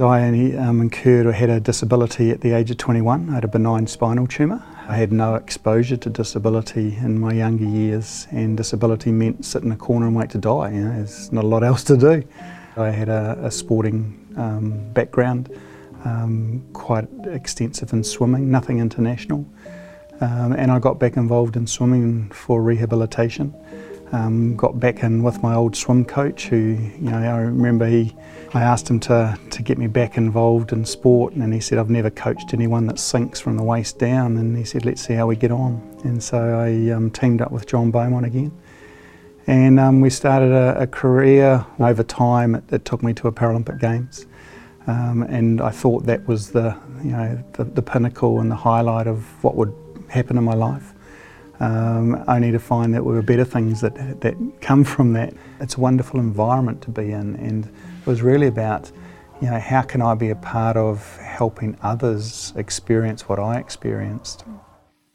I um, incurred or had a disability at the age of 21. I had a benign spinal tumour. I had no exposure to disability in my younger years, and disability meant sit in a corner and wait to die. You know, there's not a lot else to do. I had a, a sporting um, background, um, quite extensive in swimming, nothing international. Um, and I got back involved in swimming for rehabilitation. Um, got back in with my old swim coach, who you know I remember he. I asked him to to get me back involved in sport, and he said I've never coached anyone that sinks from the waist down, and he said let's see how we get on. And so I um, teamed up with John Beaumont again, and um, we started a, a, career. Over time, it, it, took me to a Paralympic Games, um, and I thought that was the you know the, the pinnacle and the highlight of what would happen in my life um, only to find that there were better things that, that come from that. It's a wonderful environment to be in, and it was really about, you know, how can I be a part of helping others experience what I experienced.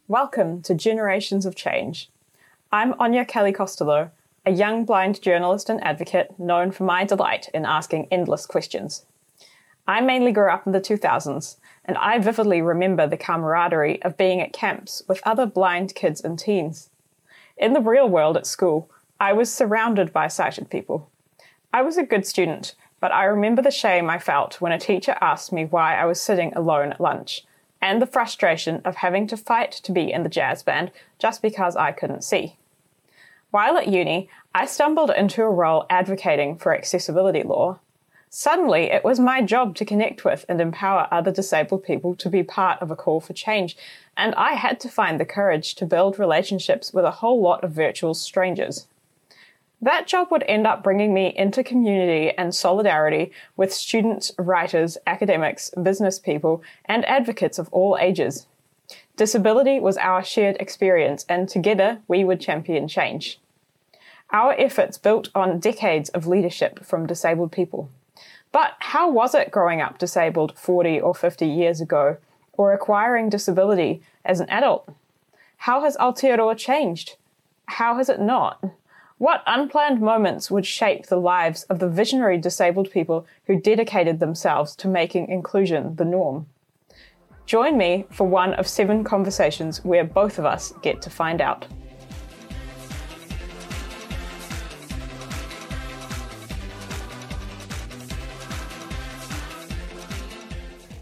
Welcome to Generations of Change. I'm Áine Kelly Costello, a young blind journalist and advocate known for my delight in asking endless questions. I mainly grew up in the 2000s and I vividly remember the camaraderie of being at camps with other blind kids and teens. In the real world at school, I was surrounded by sighted people. I was a good student, but I remember the shame I felt when a teacher asked me why I was sitting alone at lunch, and the frustration of having to fight to be in the jazz band just because I couldn't see. While at uni, I stumbled into a role advocating for accessibility law, Suddenly, it was my job to connect with and empower other disabled people to be part of a call for change, and I had to find the courage to build relationships with a whole lot of virtual strangers. That job would end up bringing me into community and solidarity with students, writers, academics, business people, and advocates of all ages. Disability was our shared experience, and together we would champion change. Our efforts built on decades of leadership from disabled people. But how was it growing up disabled 40 or 50 years ago, or acquiring disability as an adult? How has Aotearoa changed? How has it not? What unplanned moments would shape the lives of the visionary disabled people who dedicated themselves to making inclusion the norm? Join me for one of seven conversations where both of us get to find out.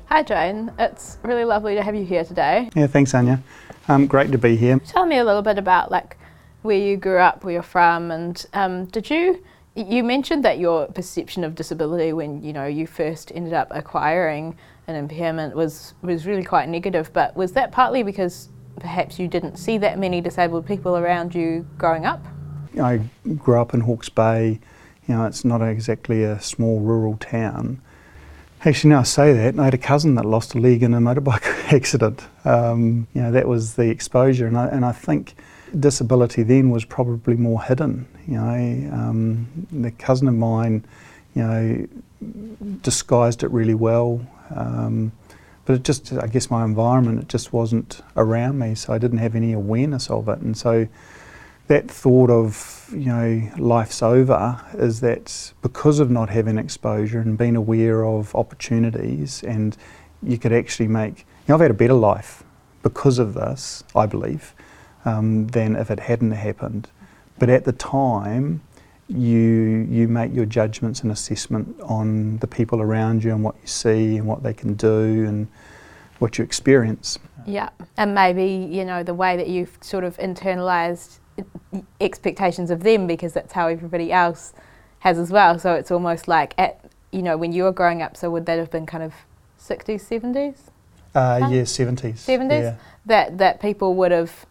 Hi, Jane. It's really lovely to have you here today. Yeah, thanks, Áine. Um, great to be here. Tell me a little bit about like where you grew up, where you're from, and um, did you? You mentioned that your perception of disability when you know you first ended up acquiring an impairment was was really quite negative. But was that partly because perhaps you didn't see that many disabled people around you growing up? I grew up in Hawke's Bay. You know, it's not exactly a small rural town. Actually, now I say that, I had a cousin that lost a leg in a motorbike accident. Um, you know, that was the exposure, and I, and I think disability then was probably more hidden. You know, um, the cousin of mine, you know, disguised it really well. Um, but it just, I guess my environment, it just wasn't around me, so I didn't have any awareness of it. And so that thought of you know life's over is that because of not having exposure and being aware of opportunities and you could actually make you know I've had a better life because of this I believe um, than if it hadn't happened. But at the time you you make your judgments and assessment on the people around you and what you see and what they can do and what you experience. Yeah and maybe you know the way that you've sort of internalized expectations of them because that's how everybody else has as well. So it's almost like at you know when you were growing up. So would that have been kind of sixties, seventies? Uh, yeah, seventies. Seventies. Yeah. That that people would have,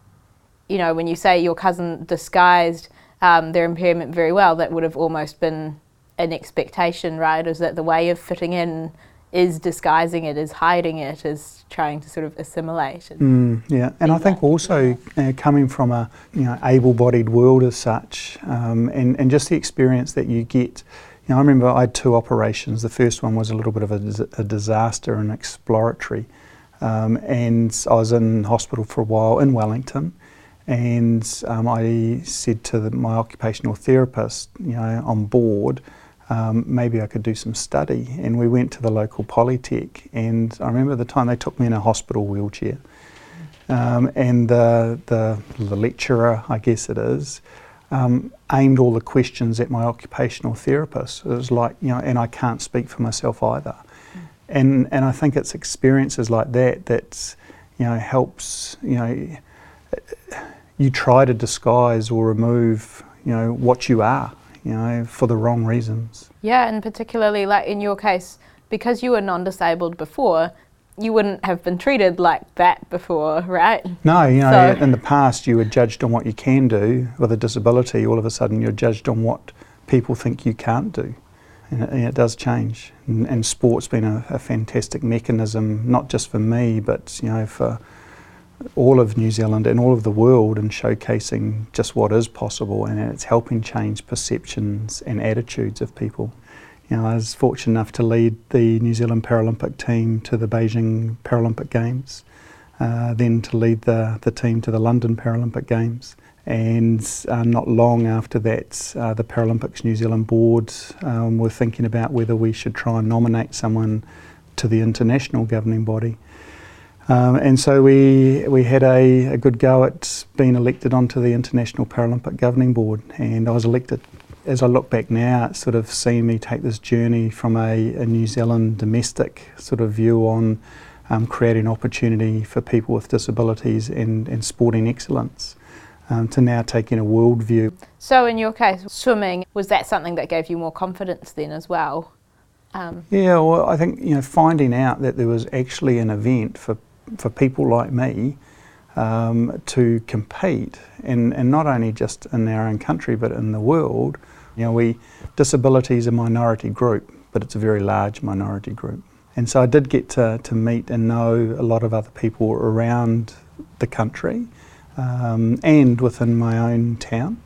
you know, when you say your cousin disguised um, their impairment very well, that would have almost been an expectation, right? Is that the way of fitting in? Is disguising it, is hiding it, is trying to sort of assimilate. Mm, yeah, and I think also uh, coming from a you know able-bodied world as such, um, and and just the experience that you get. You know, I remember I had two operations. The first one was a little bit of a, a disaster and exploratory, um, and I was in hospital for a while in Wellington. And um, I said to the, my occupational therapist, you know, on board, um, maybe I could do some study. And we went to the local polytech, and I remember the time they took me in a hospital wheelchair. Um, and the, the, the, lecturer, I guess it is, um, aimed all the questions at my occupational therapist. It was like, you know, and I can't speak for myself either. Mm. And, and I think it's experiences like that that, you know, helps, you know, you try to disguise or remove, you know, what you are, you know, for the wrong reasons. Yeah, and particularly like in your case, because you were non-disabled before, you wouldn't have been treated like that before, right? No, you know, so. in the past you were judged on what you can do with a disability. All of a sudden you're judged on what people think you can't do. And it, and it does change. And, and sport's been a, a, fantastic mechanism, not just for me, but you know, for all of New Zealand and all of the world in showcasing just what is possible and it's helping change perceptions and attitudes of people. You know, I was fortunate enough to lead the New Zealand Paralympic team to the Beijing Paralympic Games, uh, then to lead the, the team to the London Paralympic Games. And uh, not long after that, uh, the Paralympics New Zealand board um, were thinking about whether we should try and nominate someone to the international governing body. Um, and so we, we had a, a good go at being elected onto the International Paralympic Governing Board, and I was elected as I look back now, it's sort of seen me take this journey from a, a New Zealand domestic sort of view on um, creating opportunity for people with disabilities and, and sporting excellence. Um, to now taking a world view. So, in your case, swimming was that something that gave you more confidence then as well? Um, yeah, well, I think you know finding out that there was actually an event for for people like me um, to compete, and, and not only just in our own country but in the world, you know, we disability is a minority group, but it's a very large minority group. And so I did get to, to meet and know a lot of other people around the country um, and within my own town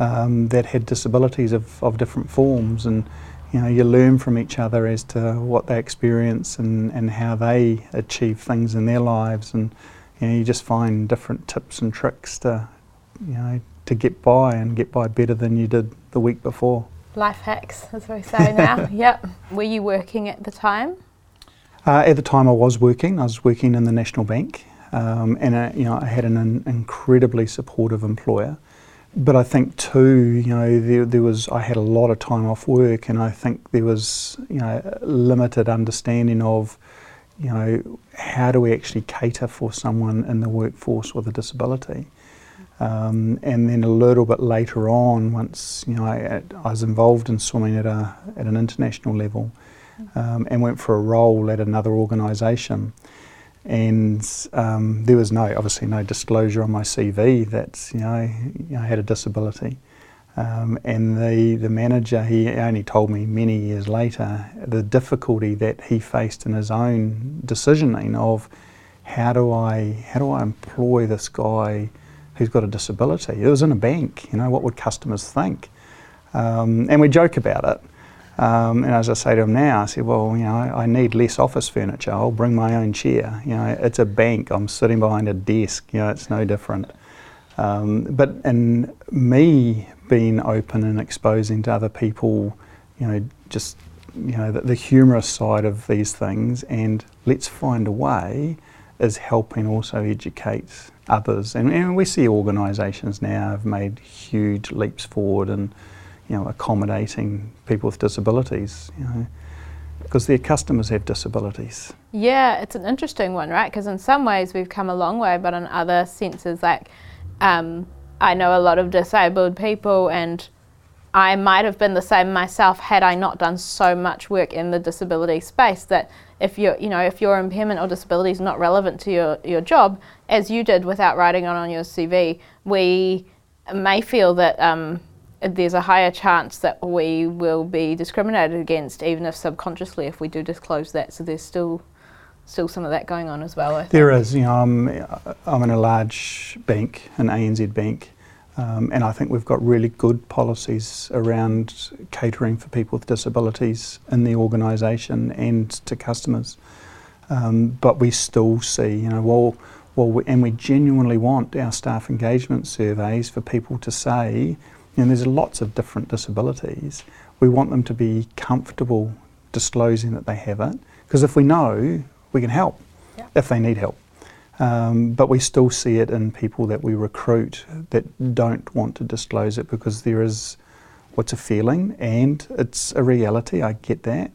um, that had disabilities of, of different forms. And you know, you learn from each other as to what they experience and, and how they achieve things in their lives. And you, know, you just find different tips and tricks to, you know, to get by and get by better than you did the week before. Life hacks, as we say now. yep. Were you working at the time? Uh, at the time, I was working. I was working in the National Bank, um, and uh, you know, I had an, an, incredibly supportive employer. But I think too, you know, there, there was I had a lot of time off work, and I think there was you know limited understanding of you know how do we actually cater for someone in the workforce with a disability. Um, and then a little bit later on, once you know I, I, was involved in swimming at a at an international level, um, and went for a role at another organisation, and um, there was no obviously no disclosure on my CV that you know, I had a disability, um, and the the manager he only told me many years later the difficulty that he faced in his own decisioning of how do I how do I employ this guy who's got a disability. It was in a bank, you know, what would customers think? Um, and we joke about it. Um, and as I say to them now, I said, well, you know, I, I, need less office furniture. I'll bring my own chair. You know, it's a bank. I'm sitting behind a desk. You know, it's no different. Um, but in me being open and exposing to other people, you know, just you know the, the humorous side of these things, and let's find a way, is helping also educate others. And, and we see organisations now have made huge leaps forward in, you know, accommodating people with disabilities. You know, because their customers have disabilities. Yeah, it's an interesting one, right? Because in some ways we've come a long way, but in other senses, like um, I know a lot of disabled people, and I might have been the same myself had I not done so much work in the disability space. That if you you know if your impairment or disability is not relevant to your your job, as you did without writing it on your CV, we may feel that um, there's a higher chance that we will be discriminated against, even if subconsciously, if we do disclose that. So there's still still some of that going on as well. There is. You know, I'm, I'm in a large bank, an ANZ bank, um, and I think we've got really good policies around catering for people with disabilities in the organisation and to customers. Um, but we still see, you know, well, well, we, and we genuinely want our staff engagement surveys for people to say, know, there's lots of different disabilities. we want them to be comfortable disclosing that they have it. Because if we know, we can help Yeah. if they need help. Um, but we still see it in people that we recruit that don't want to disclose it because there is what's a feeling and it's a reality. I get that.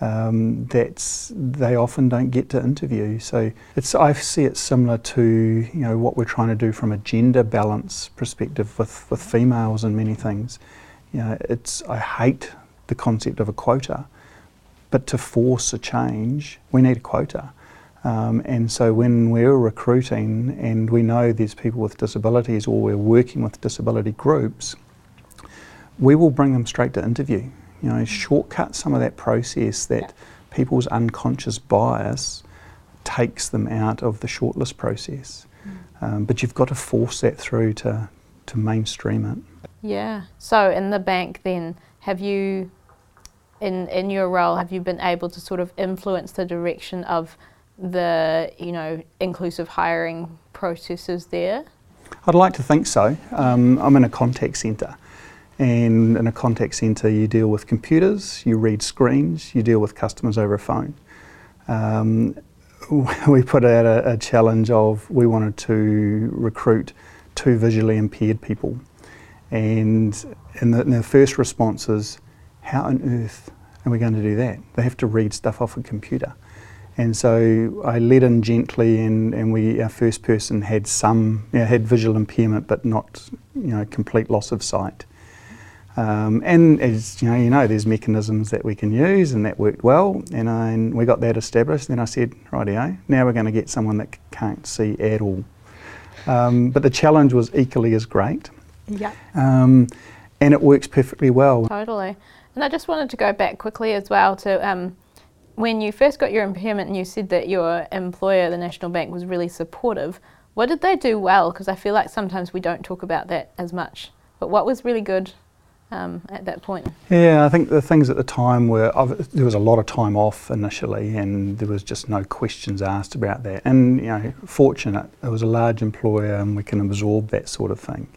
Um, that's they often don't get to interview. So it's I see it similar to you know what we're trying to do from a gender balance perspective with, with females and many things. You know, it's I hate the concept of a quota, but to force a change, we need a quota. Um, and so when we're recruiting and we know there's people with disabilities or we're working with disability groups, we will bring them straight to interview. You know, shortcut some of that process that Yeah. people's unconscious bias takes them out of the shortlist process. Um, but you've got to force that through to, to mainstream it. Yeah. So in the bank, then, have you, in in your role, have you been able to sort of influence the direction of the you know inclusive hiring processes there? I'd like to think so. Um, I'm in a contact centre, and in a contact centre, you deal with computers, you read screens, you deal with customers over a phone. Um, we put out a, a challenge of we wanted to recruit two visually impaired people, and in the, in the first response is, how on earth are we going to do that? They have to read stuff off a computer. And so I led in gently, and, and we our first person had some you know, had visual impairment, but not you know complete loss of sight. Um, and as you know, you know, there's mechanisms that we can use, and that worked well. And, I, and we got that established. Then I said, rightio, now we're going to get someone that can't see at all. Um, but the challenge was equally as great, Yeah. um, and it works perfectly well. Totally. And I just wanted to go back quickly as well to um, when you first got your impairment and you said that your employer, the National Bank, was really supportive. What did they do well? Because I feel like sometimes we don't talk about that as much. But what was really good um, at that point? Yeah, I think the things at the time were there was a lot of time off initially, and there was just no questions asked about that. And you know, fortunate it was a large employer, and we can absorb that sort of thing.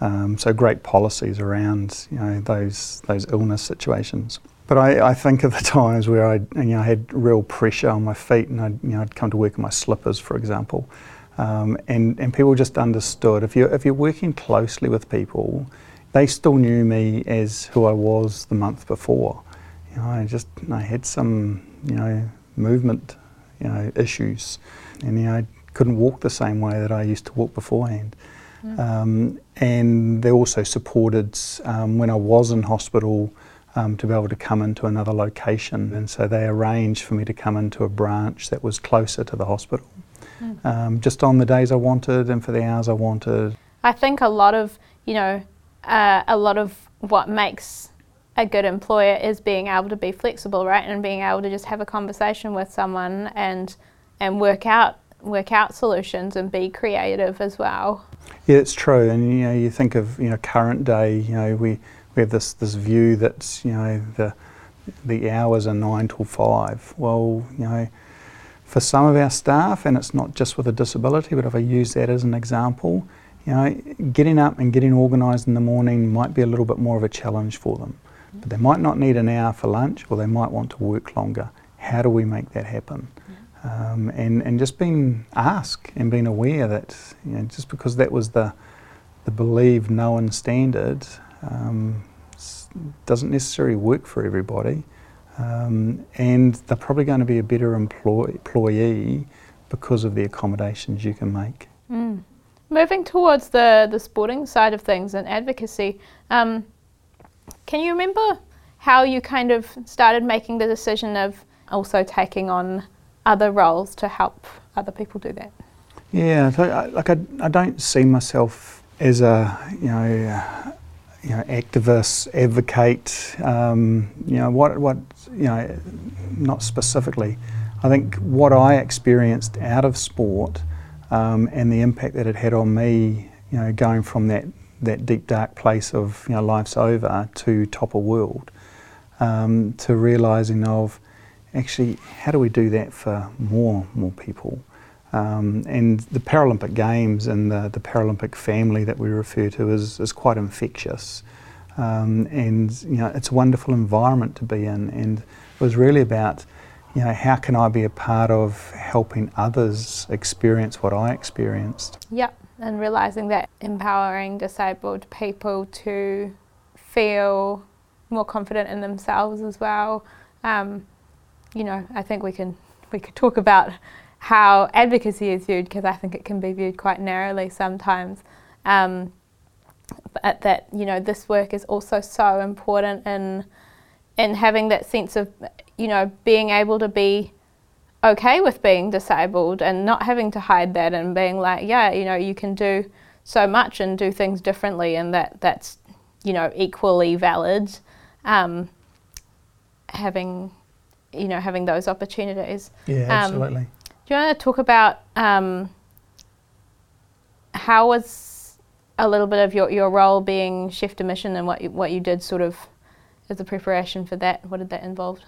Um, so great policies around you know those those illness situations. But I, I think of the times where I you know had real pressure on my feet, and I'd you know I'd come to work in my slippers, for example, um, and and people just understood if you're, if you're working closely with people, they still knew me as who I was the month before. You know, I just I had some you know movement you know issues, and you know I couldn't walk the same way that I used to walk beforehand. Um, and they also supported um, when I was in hospital um, to be able to come into another location, and so they arranged for me to come into a branch that was closer to the hospital, um, just on the days I wanted and for the hours I wanted. I think a lot of, you know, uh, a lot of what makes a good employer is being able to be flexible, right? And being able to just have a conversation with someone and and work out work out solutions and be creative as well. Yeah, it's true. And you know, you think of you know current day. You know, we, we have this this view that you know the the hours are nine till five. Well, you know, for some of our staff, and it's not just with a disability, but if I use that as an example, you know, getting up and getting organised in the morning might be a little bit more of a challenge for them. But they might not need an hour for lunch, or they might want to work longer. How do we make that happen? Um, and, and just being asked and being aware that you know, just because that was the, the believed known standard um, doesn't necessarily work for everybody. Um, and they're probably going to be a better employ- employee because of the accommodations you can make. Mm. Moving towards the, the sporting side of things and advocacy, um, can you remember how you kind of started making the decision of also taking on other roles to help other people do that? Yeah, so I, like I, I don't see myself as a you know you know activist advocate. Um, you know what what you know not specifically. I think what I experienced out of sport um, and the impact that it had on me, you know, going from that that deep dark place of you know life's over to top of world, um, to realizing of actually how do we do that for more more people. Um, and the Paralympic Games and the, the Paralympic family that we refer to is, is quite infectious. Um, and you know, it's a wonderful environment to be in. And it was really about, you know, how can I be a part of helping others experience what I experienced? Yep, and realizing that empowering disabled people to feel more confident in themselves as well. Um, you know, I think we can we could talk about how advocacy is viewed because I think it can be viewed quite narrowly sometimes. Um, but that you know this work is also so important in in having that sense of you know being able to be okay with being disabled and not having to hide that and being like yeah you know you can do so much and do things differently and that that's you know equally valid um, having you know having those opportunities Yeah, Um, absolutely. do you want to talk about um, how was a little bit of your, your role being chef de mission and what you, what you did sort of as a preparation for that? What did that involve?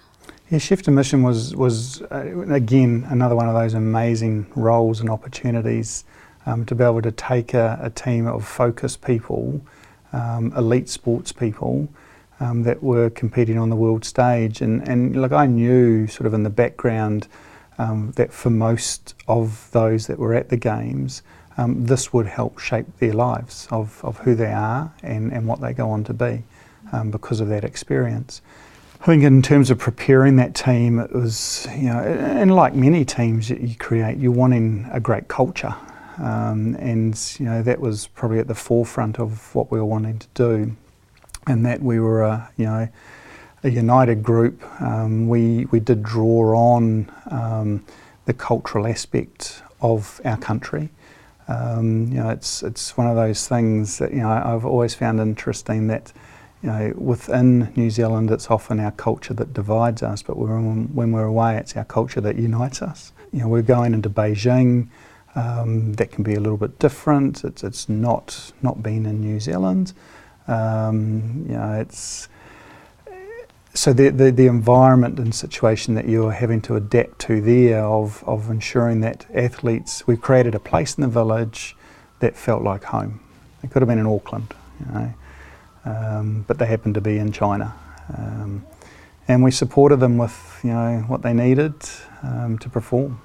Yeah, chef de mission was was uh, again another one of those amazing roles and opportunities um, to be able to take a, a team of focused people, um, elite sports people um, that were competing on the world stage, and and like I knew sort of in the background um, that for most of those that were at the games. Um, this would help shape their lives of, of who they are and, and what they go on to be um, because of that experience. I think in terms of preparing that team, it was, you know, and like many teams that you create, you're wanting a great culture. Um, and, you know, that was probably at the forefront of what we were wanting to do. And that we were, you know, a united group. Um, we, we did draw on um, the cultural aspect of our country. Um, you know, it's, it's one of those things that, you know, I've always found interesting that, you know, within New Zealand, it's often our culture that divides us, but when, when we're away, it's our culture that unites us. You know, we're going into Beijing, um, that can be a little bit different. It's, it's not not being in New Zealand. Um, you know, it's so the, the, the environment and situation that you're having to adapt to there of, of ensuring that athletes, we've created a place in the village that felt like home. It could have been in Auckland, you know, um, but they happened to be in China. Um, and we supported them with, you know, what they needed um, to perform.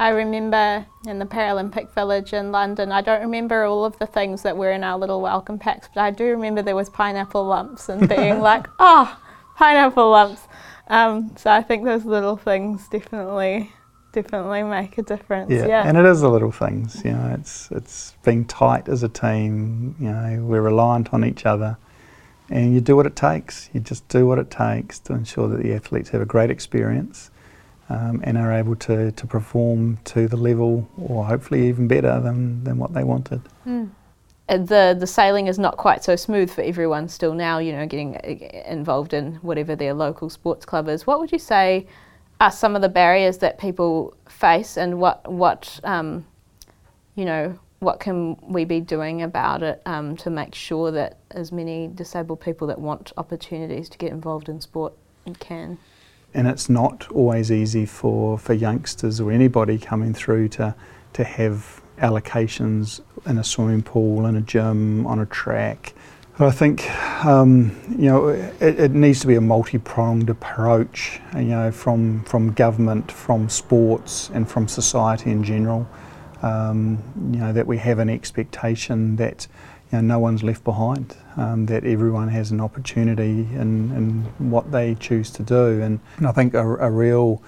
I remember in the Paralympic Village in London, I don't remember all of the things that were in our little welcome packs, but I do remember there was pineapple lumps and being like, oh, pineapple lumps. Um, so I think those little things definitely, definitely make a difference. Yeah, Yeah. and it is the little things. You know, it's it's being tight as a team. You know, we're reliant on each other, and you do what it takes. You just do what it takes to ensure that the athletes have a great experience, um, and are able to to perform to the level, or hopefully even better than than what they wanted. Uh, the the sailing is not quite so smooth for everyone still now. You know, getting uh, involved in whatever their local sports club is. What would you say are some of the barriers that people face, and what what um, you know what can we be doing about it um, to make sure that as many disabled people that want opportunities to get involved in sport can? and it's not always easy for, for youngsters or anybody coming through to, to have allocations in a swimming pool, in a gym, on a track. But I think um, you know it, it needs to be a multi-pronged approach. You know, from from government, from sports, and from society in general. Um, you know that we have an expectation that you know, no one's left behind, um, that everyone has an opportunity in, in what they choose to do. And, and I think a, a real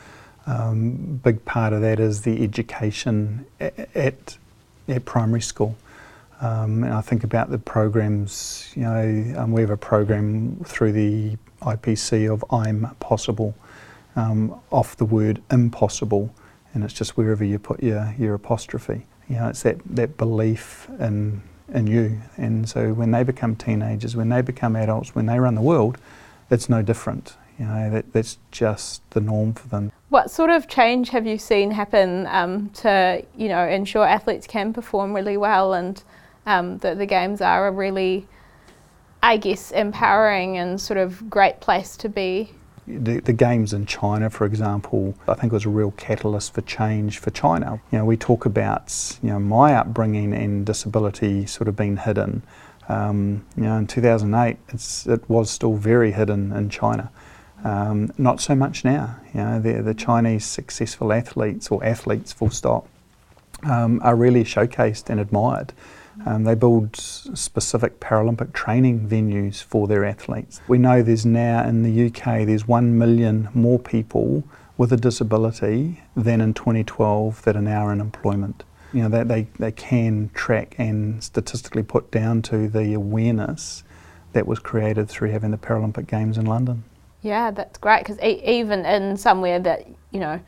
um, big part of that is the education at, at primary school. Um, and I think about the programs, you know, um, we have a program through the IPC of I'm Possible, um, off the word impossible, and it's just wherever you put your, your apostrophe. You know, it's that, that belief in, in you. And so when they become teenagers, when they become adults, when they run the world, it's no different. You know, that, that's just the norm for them. What sort of change have you seen happen um, to you know ensure athletes can perform really well and um, that the games are a really, I guess, empowering and sort of great place to be? The, the games in China, for example, I think was a real catalyst for change for China. You know, we talk about you know my upbringing and disability sort of being hidden, Um, you know, in 2008, it was still very hidden in China. Um, not so much now. You know, the, the Chinese successful athletes or athletes, full stop, um, are really showcased and admired. Um, they build specific Paralympic training venues for their athletes. We know there's now in the UK there's one million more people with a disability than in 2012 that are now in employment. You know that they, they can track and statistically put down to the awareness that was created through having the Paralympic Games in London. Yeah, that's great because e- even in somewhere that you know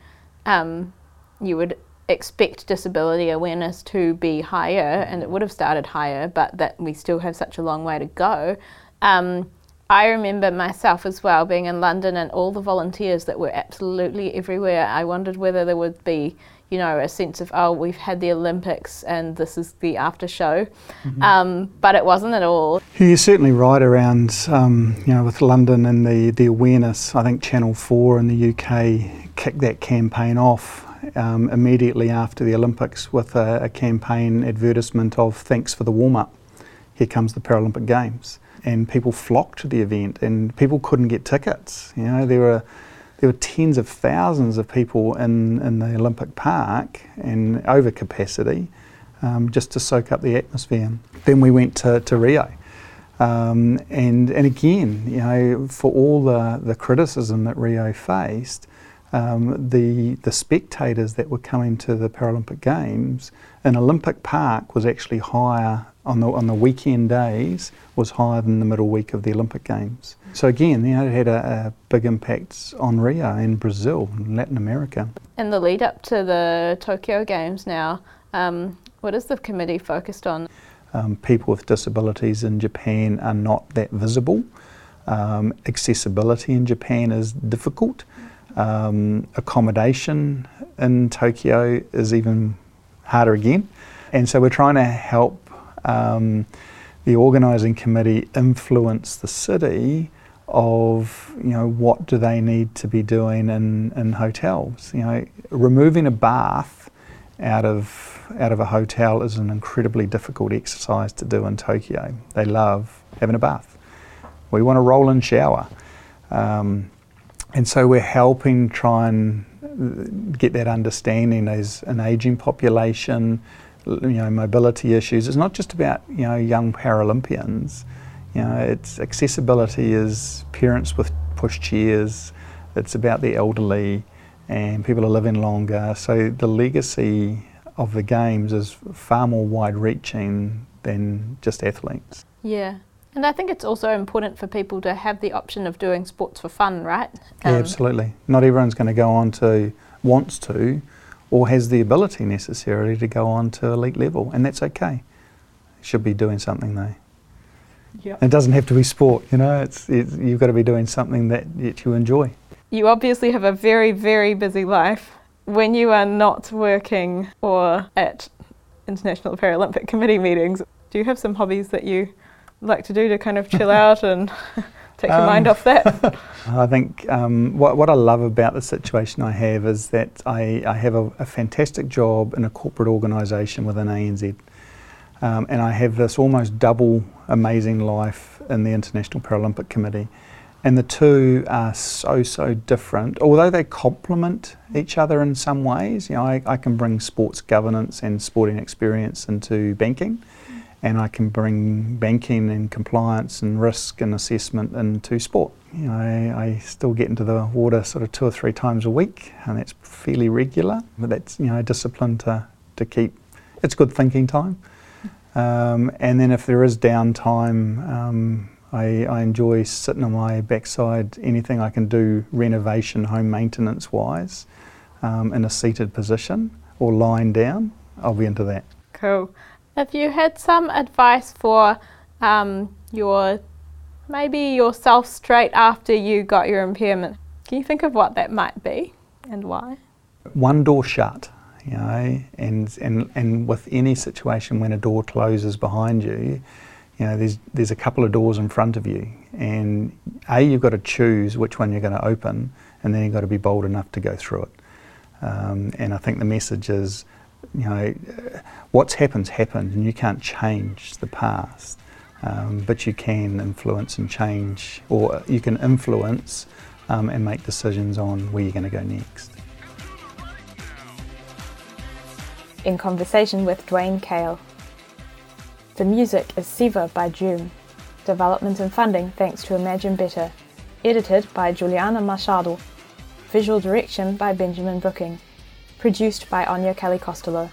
um, you would expect disability awareness to be higher, and it would have started higher, but that we still have such a long way to go. Um, I remember myself as well being in London and all the volunteers that were absolutely everywhere. I wondered whether there would be, you know, a sense of, oh, we've had the Olympics and this is the after show. Mm-hmm. Um, but it wasn't at all. You're certainly right around, um, you know, with London and the, the awareness. I think Channel 4 in the UK kicked that campaign off um, immediately after the Olympics with a, a campaign advertisement of thanks for the warm up. Here comes the Paralympic Games. And people flocked to the event, and people couldn't get tickets. You know, there were there were tens of thousands of people in, in the Olympic Park and over capacity um, just to soak up the atmosphere. Then we went to, to Rio. Um, and, and again, you know, for all the, the criticism that Rio faced, um, the the spectators that were coming to the Paralympic Games in Olympic Park was actually higher on the on the weekend days was higher than the middle week of the Olympic Games. So again, you know, it had a, a big impact on Rio in Brazil, and Latin America. In the lead up to the Tokyo Games now, um, what is the committee focused on? Um, people with disabilities in Japan are not that visible. Um, accessibility in Japan is difficult. Um, accommodation in Tokyo is even harder again. And so we're trying to help um, the organising committee influence the city of you know what do they need to be doing in, in hotels. You know, removing a bath out of out of a hotel is an incredibly difficult exercise to do in Tokyo. They love having a bath. We want a roll-in shower. Um, and so we're helping try and uh, get that understanding as an aging population, you know, mobility issues. It's not just about you know young Paralympians. You know, it's accessibility is parents with pushchairs. It's about the elderly, and people are living longer. So the legacy of the games is far more wide-reaching than just athletes. Yeah. And I think it's also important for people to have the option of doing sports for fun, right? Um, yeah, absolutely. Not everyone's going to go on to, wants to, or has the ability necessarily to go on to elite level, and that's okay. Should be doing something though. Yeah. It doesn't have to be sport, you know. It's, it's you've got to be doing something that, that you enjoy. You obviously have a very very busy life. When you are not working or at International Paralympic Committee meetings, do you have some hobbies that you like to do to kind of chill out and take your um, mind off that? I think um, what, what I love about the situation I have is that I, I have a, a fantastic job in a corporate organisation within ANZ. Um, and I have this almost double amazing life in the International Paralympic Committee. And the two are so, so different, although they complement each other in some ways. You know, I, I can bring sports governance and sporting experience into banking and I can bring banking and compliance and risk and assessment into sport. You know, I, I, still get into the water sort of two or three times a week, and that's fairly regular. But that's you know discipline to to keep. It's good thinking time. Um, and then if there is downtime, um, I, I enjoy sitting on my backside. Anything I can do renovation, home maintenance wise, um, in a seated position or lying down, I'll be into that. Cool. If you had some advice for um, your maybe yourself straight after you got your impairment, can you think of what that might be and why? One door shut, you know, and and and with any situation when a door closes behind you, you know, there's there's a couple of doors in front of you, and a you've got to choose which one you're going to open, and then you've got to be bold enough to go through it. Um, and I think the message is you know, what's happened's happened and you can't change the past. um, but you can influence and change, or you can influence um, and make decisions on where you're going to go next. In conversation with Duane Kale. The music is Siva by June. Development and funding thanks to Imagine Better. Edited by Juliana Machado. Visual direction by Benjamin Brooking. Produced by Áine Kelly Costello.